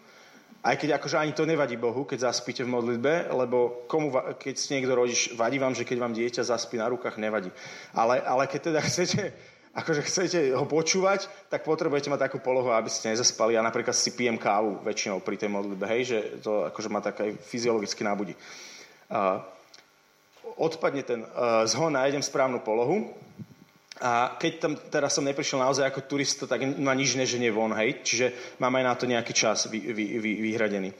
Speaker 1: aj keď akože ani to nevadí Bohu, keď zaspíte v modlitbe, lebo komu, keď ste niekto rodič, vadí vám, že keď vám dieťa zaspí na rukách, nevadí. Ale, ale keď teda chcete, akože chcete ho počúvať, tak potrebujete mať takú polohu, aby ste nezaspali. Ja napríklad si pijem kávu väčšinou pri tej modlitbe, hej, že to akože ma tak aj fyziologicky nabudí. Uh, odpadne ten uh, zhon, nájdem správnu polohu. A keď tam teraz som neprišiel naozaj ako turista, tak ma nič neženie von, hej. Čiže mám aj na to nejaký čas vy, vy, vy, vyhradený.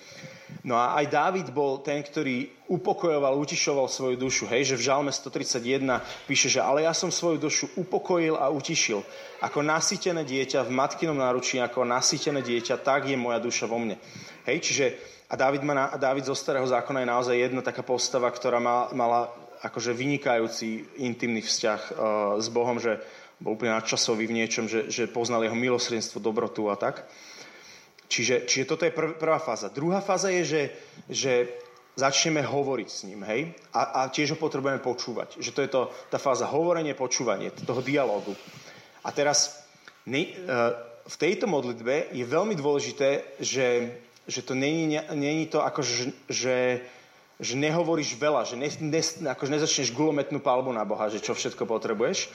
Speaker 1: No a aj Dávid bol ten, ktorý upokojoval, utišoval svoju dušu. Hej, že v Žalme 131 píše, že ale ja som svoju dušu upokojil a utišil. Ako nasýtené dieťa v matkinom náručí, ako nasýtené dieťa, tak je moja duša vo mne. Hej, čiže a Dávid, má, Dávid zo starého zákona je naozaj jedna taká postava, ktorá má, mala akože vynikajúci intimný vzťah uh, s Bohom, že bol úplne nadčasový v niečom, že, že poznal jeho milosrdenstvo, dobrotu a tak. Čiže, čiže toto je prv, prvá fáza. Druhá fáza je, že, že začneme hovoriť s ním, hej? A, a tiež ho potrebujeme počúvať. Že to je to, tá fáza hovorenie, počúvanie, toho dialogu. A teraz ne, uh, v tejto modlitbe je veľmi dôležité, že že to není, není to ako, že, že, že nehovoríš veľa, že ne, ne, akože nezačneš gulometnú palbu na Boha, že čo všetko potrebuješ,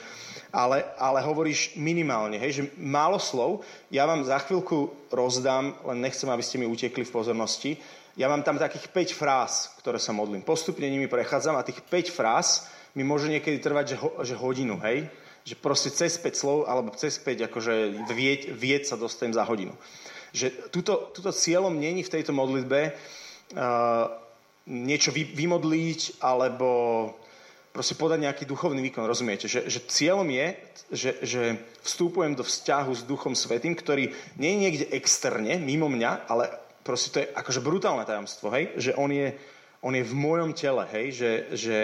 Speaker 1: ale, ale hovoríš minimálne, hej, že málo slov. Ja vám za chvíľku rozdám, len nechcem, aby ste mi utekli v pozornosti. Ja mám tam takých 5 fráz, ktoré sa modlím. Postupne nimi prechádzam a tých 5 fráz mi môže niekedy trvať, že, ho, že hodinu, hej? Že proste cez 5 slov, alebo cez 5 akože vieť, vieť sa dostanem za hodinu. Že tuto, tuto cieľom není v tejto modlitbe uh, niečo vy, vymodliť alebo proste podať nejaký duchovný výkon, rozumiete? Že, že cieľom je, že, že vstúpujem do vzťahu s Duchom Svetým, ktorý nie je niekde externe, mimo mňa, ale proste to je akože brutálne tajomstvo, hej? Že on je, on je v mojom tele, hej? Že, že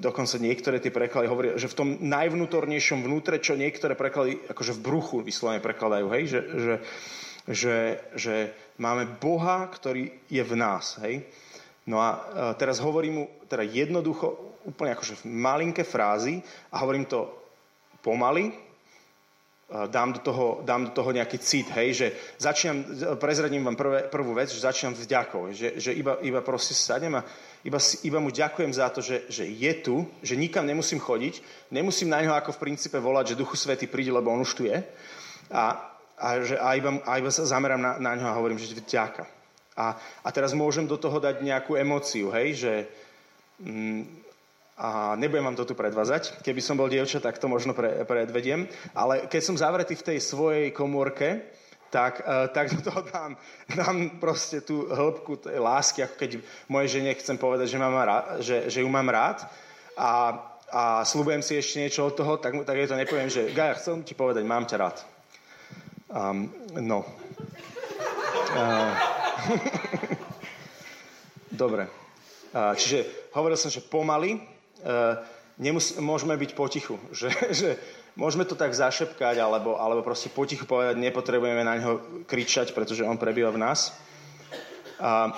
Speaker 1: dokonca niektoré tie preklady hovoria, že v tom najvnútornejšom vnútre, čo niektoré preklady akože v bruchu vyslovene prekladajú, hej? Že, že, že, že máme Boha, ktorý je v nás. Hej? No a e, teraz hovorím mu teda jednoducho, úplne akože v malinké frázy a hovorím to pomaly, e, dám do toho, dám do toho nejaký cit, hej, že začínam, prezradím vám prvé, prvú vec, že začínam vďakou, že, že iba, iba proste sadnem a iba, iba mu ďakujem za to, že, že je tu, že nikam nemusím chodiť, nemusím na ňo ako v princípe volať, že Duchu Svety príde, lebo on už tu je. A, a, že, a, iba, a iba sa zamerám na, na ňo a hovorím, že vďaka. A, a teraz môžem do toho dať nejakú emóciu, hej, že mm, a nebudem vám to tu predvázať. Keby som bol dievča, tak to možno pre, predvediem. Ale keď som zavretý v tej svojej komórke, tak, uh, tak do toho dám, dám proste tú hĺbku tej lásky, ako keď mojej žene chcem povedať, že, mám rád, že, že ju mám rád. A, a slúbujem si ešte niečo od toho, tak, tak je to nepoviem, že Gaja, chcem ti povedať, mám ťa rád. Um, no. Uh, Dobre. Čiže hovoril som, že pomaly, uh, nemus- môžeme byť potichu. Že, že môžeme to tak zašepkať, alebo, alebo proste potichu povedať, nepotrebujeme na neho kričať, pretože on prebýva v nás. Uh,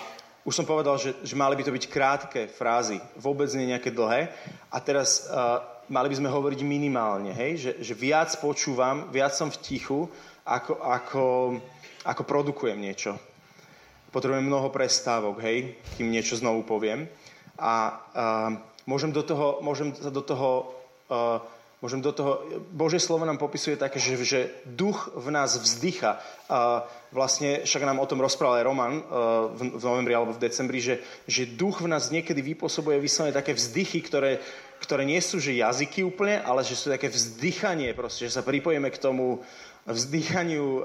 Speaker 1: už som povedal, že, že mali by to byť krátke frázy, vôbec nie nejaké dlhé. A teraz uh, mali by sme hovoriť minimálne, hej? Že, že viac počúvam, viac som v tichu, ako, ako, ako produkujem niečo. Potrebujem mnoho prestávok, hej, kým niečo znovu poviem. A uh, môžem do toho, môžem sa do toho, uh, môžem do toho, Božie slovo nám popisuje také, že, že duch v nás vzdycha. Uh, vlastne, však nám o tom rozprával aj Roman uh, v, v novembri alebo v decembri, že, že duch v nás niekedy vypôsobuje vyslovene také vzdychy, ktoré, ktoré nie sú že jazyky úplne, ale že sú také vzdychanie, proste, že sa pripojíme k tomu, vzdychaniu uh,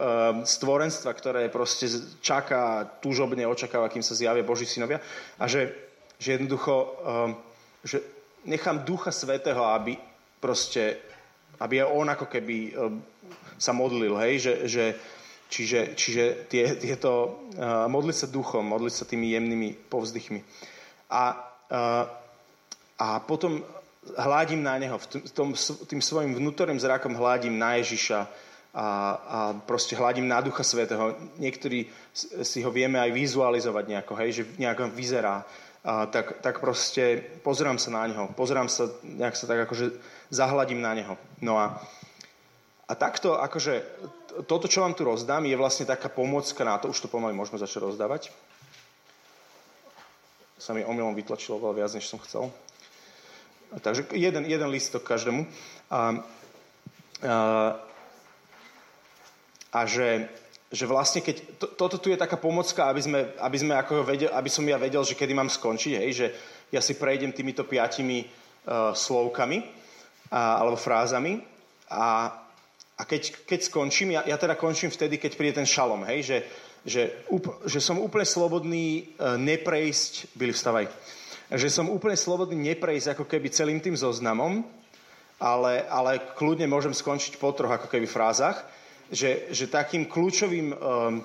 Speaker 1: stvorenstva, ktoré proste čaká, túžobne očakáva, kým sa zjavia Boží synovia. A že, že jednoducho, uh, že nechám Ducha Svetého, aby proste, aby on ako keby uh, sa modlil, hej, že, že čiže, čiže tie, tieto, modliť sa duchom, modliť sa tými jemnými povzdychmi. A, a potom hľadím na neho, tým svojim vnútorným zrakom hľadím na Ježiša, a, a proste hľadím na Ducha Svetého. Niektorí si ho vieme aj vizualizovať nejako, hej, že nejako vyzerá. A, tak, tak proste pozerám sa na neho. Pozerám sa, nejak sa tak akože zahľadím na neho. No a, a takto akože toto, čo vám tu rozdám, je vlastne taká pomocka na to, už to pomaly môžeme začať rozdávať. Sa mi omylom vytlačilo veľa viac, než som chcel. Takže jeden, jeden listok každému. A, a, a že, že vlastne keď, to, toto tu je taká pomocka, aby, sme, aby, sme ako vedel, aby som ja vedel, že kedy mám skončiť, hej, že ja si prejdem týmito piatimi uh, slovkami uh, alebo frázami. A, a keď, keď skončím, ja, ja teda končím vtedy, keď príde ten šalom, hej, že, že, up, že som úplne slobodný uh, neprejsť, byli vstavaj, že som úplne slobodný neprejsť ako keby celým tým zoznamom, ale, ale kľudne môžem skončiť po troch ako keby frázach že, že takým kľúčovým, um,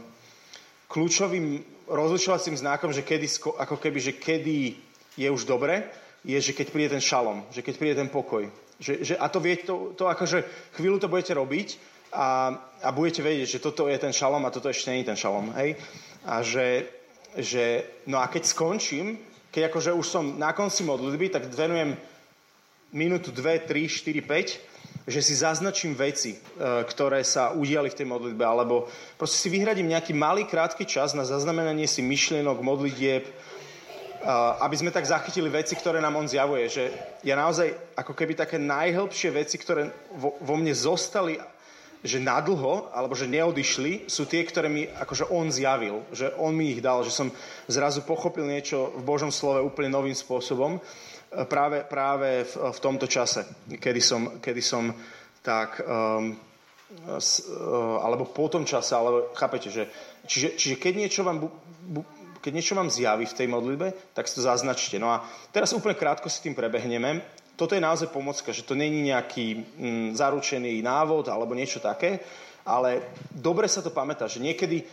Speaker 1: kľúčovým rozlišovacím znakom, že kedy, ako keby, že kedy je už dobre, je, že keď príde ten šalom, že keď príde ten pokoj. Že, že, a to viete, to, to akože chvíľu to budete robiť a, a budete vedieť, že toto je ten šalom a toto ešte nie je ten šalom. Hej? A že, že, no a keď skončím, keď akože už som na konci modlitby, tak venujem minútu, dve, tri, štyri, päť že si zaznačím veci, e, ktoré sa udiali v tej modlitbe, alebo proste si vyhradím nejaký malý, krátky čas na zaznamenanie si myšlienok, modlitieb, e, aby sme tak zachytili veci, ktoré nám on zjavuje. Že ja naozaj, ako keby také najhlbšie veci, ktoré vo, vo mne zostali, že nadlho, alebo že neodišli, sú tie, ktoré mi akože on zjavil, že on mi ich dal, že som zrazu pochopil niečo v Božom slove úplne novým spôsobom práve, práve v, v tomto čase, kedy som, kedy som tak, um, s, uh, alebo po tom čase, alebo chápete, že čiže, čiže keď niečo vám bu, bu, keď niečo vám zjaví v tej modlitbe, tak si to zaznačte. No a teraz úplne krátko si tým prebehneme. Toto je naozaj pomocka, že to není nejaký mm, zaručený návod alebo niečo také, ale dobre sa to pamätá, že niekedy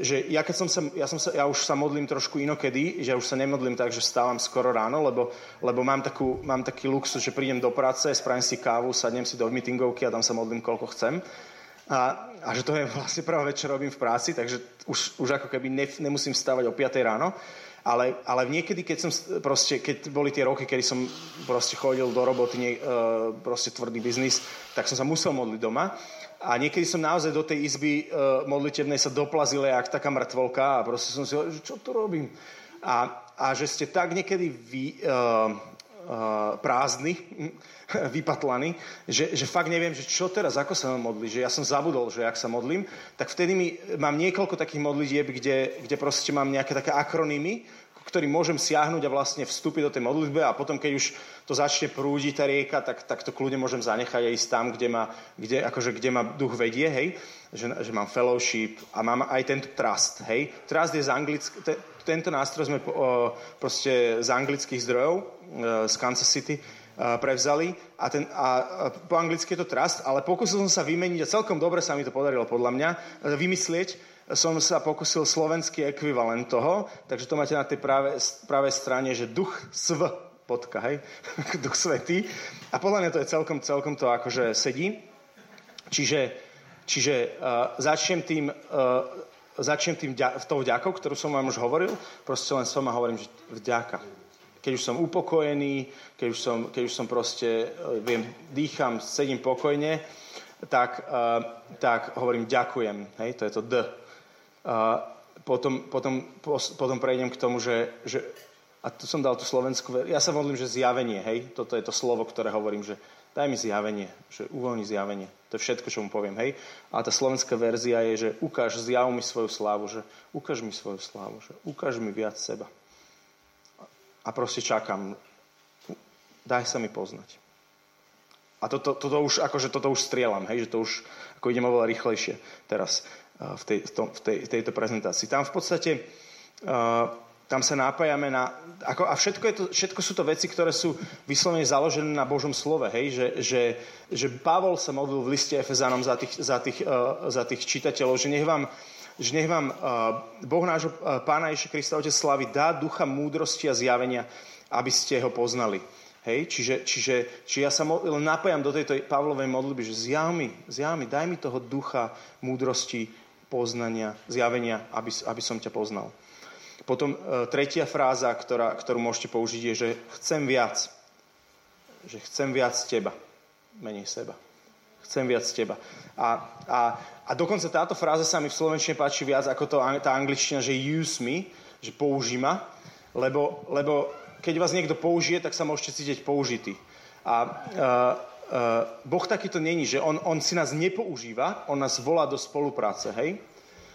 Speaker 1: že ja, keď som sa, ja, som sa, ja už sa modlím trošku inokedy, že už sa nemodlím tak, že stávam skoro ráno, lebo, lebo mám, takú, mám taký luxus, že prídem do práce, spravím si kávu, sadnem si do meetingovky a tam sa modlím, koľko chcem. A, a že to je vlastne prvá vec, robím v práci, takže už, už ako keby ne, nemusím stávať o 5 ráno. Ale, ale niekedy, keď som proste, keď boli tie roky, kedy som proste chodil do roboty, nie, uh, proste tvrdý biznis, tak som sa musel modliť doma. A niekedy som naozaj do tej izby uh, modlitebnej sa doplazil jak taká mŕtvolka a proste som si hovoril, čo to robím? A, a že ste tak niekedy vy, uh, uh, prázdni, vypatlaní, že, že fakt neviem, že čo teraz, ako sa mám modliť, že ja som zabudol, že ak sa modlím, tak vtedy mi, mám niekoľko takých modlitieb, kde, kde proste mám nejaké také akronymy, ktorý môžem siahnuť a vlastne vstúpiť do tej modlitby a potom, keď už to začne prúdiť tá rieka, tak, tak to kľudne môžem zanechať aj ísť tam, kde ma, kde, akože, kde ma duch vedie, hej, že, že mám fellowship a mám aj tento trust, hej. Trust je z anglick, te, tento nástroj sme o, proste z anglických zdrojov, e, z Kansas City, prevzali a, ten, a, a po anglicky je to trust, ale pokusil som sa vymeniť a celkom dobre sa mi to podarilo podľa mňa vymyslieť. Som sa pokusil slovenský ekvivalent toho, takže to máte na tej práve, pravej strane, že duch sv, potka, hej, duch svetý. A podľa mňa to je celkom, celkom to akože sedí. Čiže, čiže uh, začnem tým, uh, začnem tým ďa, tou vďakou, ktorú som vám už hovoril. Proste len som a hovorím, že vďaka keď už som upokojený, keď už som, keď už som proste, e, viem, dýcham, sedím pokojne, tak, uh, tak hovorím ďakujem. Hej, to je to D. Uh, potom, potom, potom prejdem k tomu, že, že a tu som dal tú slovenskú, ja sa modlím, že zjavenie, hej, toto je to slovo, ktoré hovorím, že daj mi zjavenie, že uvoľni zjavenie. To je všetko, čo mu poviem, hej. A tá slovenská verzia je, že ukáž, zjav mi svoju slávu, že ukáž mi svoju slávu, že ukáž mi viac seba a proste čakám. Daj sa mi poznať. A toto, toto už, akože toto už strieľam, hej, že to už ako idem oveľa rýchlejšie teraz v, tej, v, tej, v tejto prezentácii. Tam v podstate tam sa nápajame na... Ako, a všetko, je to, všetko sú to veci, ktoré sú vyslovene založené na Božom slove. Hej? Že, že, že Pavol sa modlil v liste Efezánom za tých, za tých, uh, za tých čitateľov, že nech vám že nech vám uh, Boh nášho uh, Pána Ježiša Krista, Otec Slavy, dá ducha múdrosti a zjavenia, aby ste ho poznali. Hej? Čiže, čiže, čiže ja sa len napájam do tejto Pavlovej modlitby, že zjav mi, zjav mi, daj mi toho ducha múdrosti, poznania, zjavenia, aby, aby som ťa poznal. Potom uh, tretia fráza, ktorá, ktorú môžete použiť, je, že chcem viac. Že chcem viac teba, menej seba. Chcem viac teba. A, a a dokonca táto fráza sa mi v slovenčine páči viac ako to, tá angličtina, že use me, že použí ma, lebo, lebo keď vás niekto použije, tak sa môžete cítiť použitý. A uh, Boh takýto není, že on, on si nás nepoužíva, on nás volá do spolupráce, hej?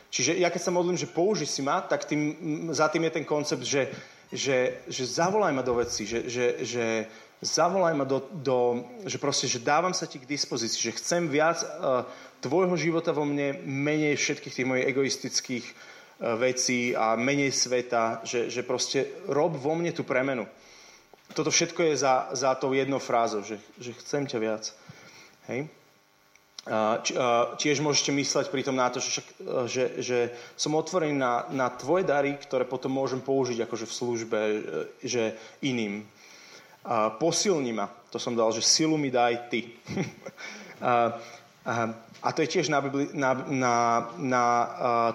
Speaker 1: Čiže ja keď sa modlím, že použi si ma, tak tým, za tým je ten koncept, že, že, že zavolaj ma do veci, že, že, že zavolaj ma do, do, že proste, že dávam sa ti k dispozícii, že chcem viac uh, tvojho života vo mne, menej všetkých tých mojich egoistických e, vecí a menej sveta, že, že proste rob vo mne tú premenu. Toto všetko je za, za tou jednou frázou, že, že chcem ťa viac. Hej? Či, tiež môžete mysleť pri tom na to, že, e, že, že som otvorený na, na tvoje dary, ktoré potom môžem použiť akože v službe e, že iným. Posilni ma, to som dal, že silu mi daj ty. A to je tiež na, Bibli, na, na, na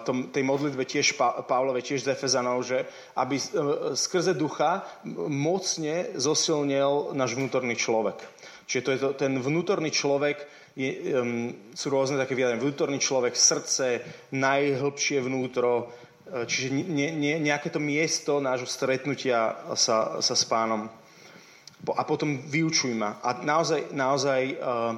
Speaker 1: tom, tej modlitbe tiež pa, Pavlove, tiež z Efezanov, že aby e, skrze ducha mocne zosilnil náš vnútorný človek. Čiže to je to, ten vnútorný človek, je, um, sú rôzne také vyjadrenia. Vnútorný človek, srdce, najhlbšie vnútro, e, čiže ne, ne, nejaké to miesto nášho stretnutia sa, sa s pánom. A potom vyučuj ma. A naozaj, naozaj uh,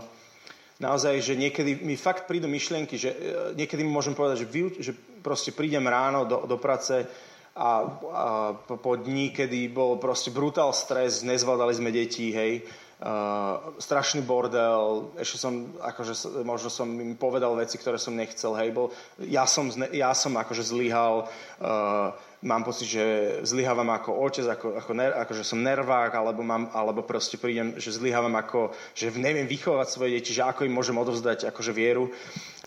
Speaker 1: naozaj, že niekedy mi fakt prídu myšlienky, že e, niekedy mi môžem povedať, že, vy, že proste prídem ráno do, do práce a, a po dní, kedy bol proste brutál stres, nezvládali sme deti, hej, Uh, strašný bordel, ešte som, akože, možno som im povedal veci, ktoré som nechcel, hej, bol, ja som, ja som akože zlyhal, uh, mám pocit, že zlyhávam ako otec, ako, ako, ner, ako že som nervák, alebo, mám, alebo proste prídem, že zlyhávam ako, že neviem vychovať svoje deti, že ako im môžem odovzdať akože vieru.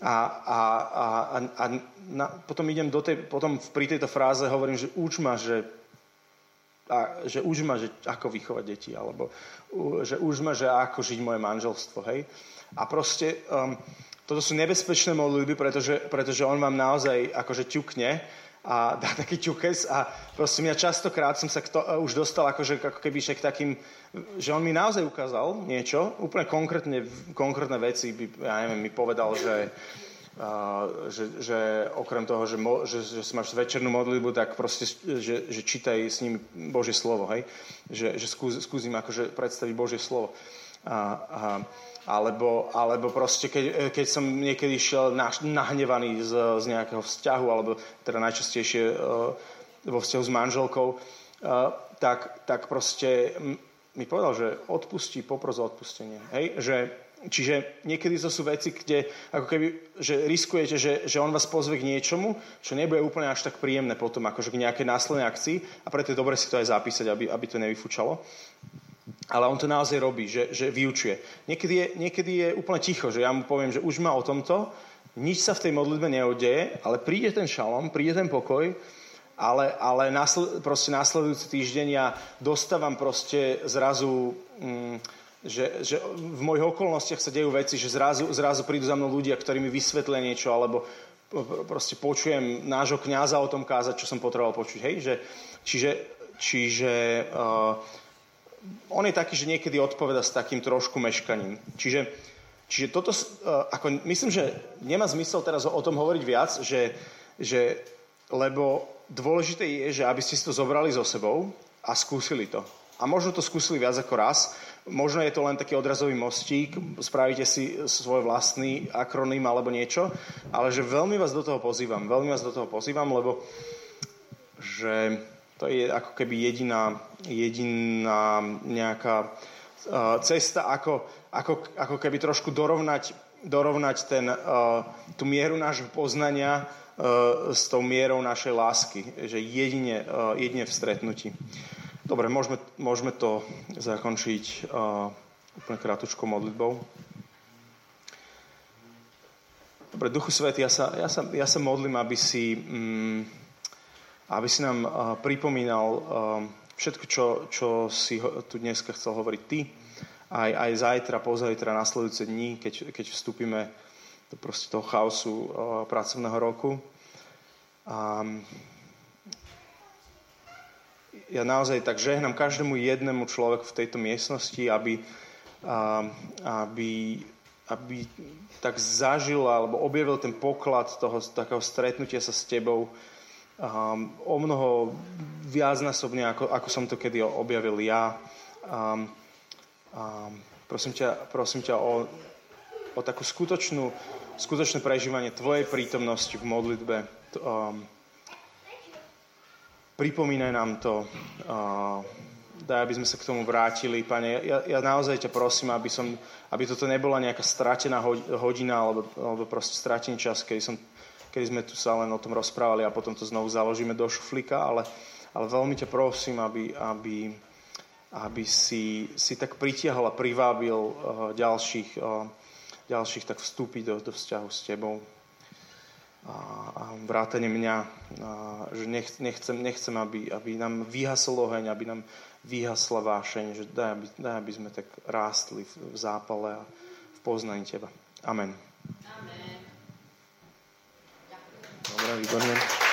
Speaker 1: A, a, a, a, a na, potom idem do tej, potom pri tejto fráze hovorím, že uč ma, že a, že už ma, že ako vychovať deti, alebo že už ma, že ako žiť moje manželstvo, hej. A proste um, toto sú nebezpečné modlitby, pretože, pretože on vám naozaj akože ťukne a dá taký ťukes a proste mňa častokrát som sa to, uh, už dostal akože, ako keby k takým, že on mi naozaj ukázal niečo, úplne konkrétne, konkrétne veci, by, ja neviem, mi povedal, že Uh, že, že okrem toho, že, mo, že, že máš večernú modlitbu, tak proste, že, že čítaj s ním Božie slovo, hej? Že, že skús, akože predstaviť Božie slovo. A, a, alebo, alebo proste, keď, keď som niekedy šiel nahnevaný z, z nejakého vzťahu, alebo teda najčastejšie uh, vo vzťahu s manželkou, uh, tak, tak proste mi povedal, že odpustí, popros o odpustenie. Hej? Že, čiže niekedy to sú veci, kde ako keby, že riskujete, že, že on vás pozve k niečomu, čo nebude úplne až tak príjemné potom, akože k nejakej následnej akcii a preto je dobre si to aj zapísať, aby, aby to nevyfúčalo. Ale on to naozaj robí, že, že vyučuje. Niekedy je, niekedy je úplne ticho, že ja mu poviem, že už má o tomto, nič sa v tej modlitbe neodeje, ale príde ten šalom, príde ten pokoj ale, ale násled, proste následujúci týždeň ja dostávam proste zrazu, mm, že, že v mojich okolnostiach sa dejú veci, že zrazu, zrazu prídu za mnou ľudia, ktorí mi vysvetlia niečo, alebo proste počujem nášho kňaza o tom kázať, čo som potreboval počuť. Hej? Že, čiže čiže uh, on je taký, že niekedy odpoveda s takým trošku meškaním. Čiže, čiže toto, uh, ako, myslím, že nemá zmysel teraz o tom hovoriť viac, že, že lebo dôležité je, že aby ste si to zobrali so sebou a skúsili to. A možno to skúsili viac ako raz. Možno je to len taký odrazový mostík, spravíte si svoj vlastný akroným alebo niečo, ale že veľmi vás do toho pozývam. Veľmi vás do toho pozývam, lebo že to je ako keby jediná, jediná nejaká uh, cesta, ako, ako, ako keby trošku dorovnať, dorovnať ten, uh, tú mieru nášho poznania Eh, s tou mierou našej lásky, že jedine, jedine v stretnutí. Dobre, môžeme, môžeme to zakončiť úplne krátučkou modlitbou. Dobre, Duchu Svety, ja sa, ja sa, ja sa modlím, aby si, um, aby si nám pripomínal všetko, čo, čo si tu dneska chcel hovoriť ty, aj, aj zajtra, pozajtra, nasledujúce dní, keď, keď vstúpime do proste toho chaosu pracovného roku. A ja naozaj tak žehnám každému jednému človeku v tejto miestnosti, aby, aby, aby tak zažil alebo objavil ten poklad toho takého stretnutia sa s tebou um, o mnoho viacnásobne, ako, ako som to kedy objavil ja. Um, um, prosím ťa, prosím ťa o, o takú skutočnú, skutočné prežívanie Tvojej prítomnosti v modlitbe, um, pripomínaj nám to, uh, daj, aby sme sa k tomu vrátili. Pane, ja, ja naozaj ťa prosím, aby, som, aby toto nebola nejaká stratená hodina alebo, alebo proste stratený čas, kedy, som, kedy sme tu sa len o tom rozprávali a potom to znovu založíme do šuflíka, ale, ale veľmi ťa prosím, aby, aby, aby si, si tak pritiahol a privábil uh, ďalších, uh, ďalších tak vstúpiť do, do vzťahu s tebou a, a vrátane mňa, a, že nech, nechcem, nechcem aby, aby nám vyhasol oheň, aby nám vyhasla vášeň, že daj aby, daj, aby sme tak rástli v, v zápale a v poznaní Teba. Amen. Amen. Dobre, výborne.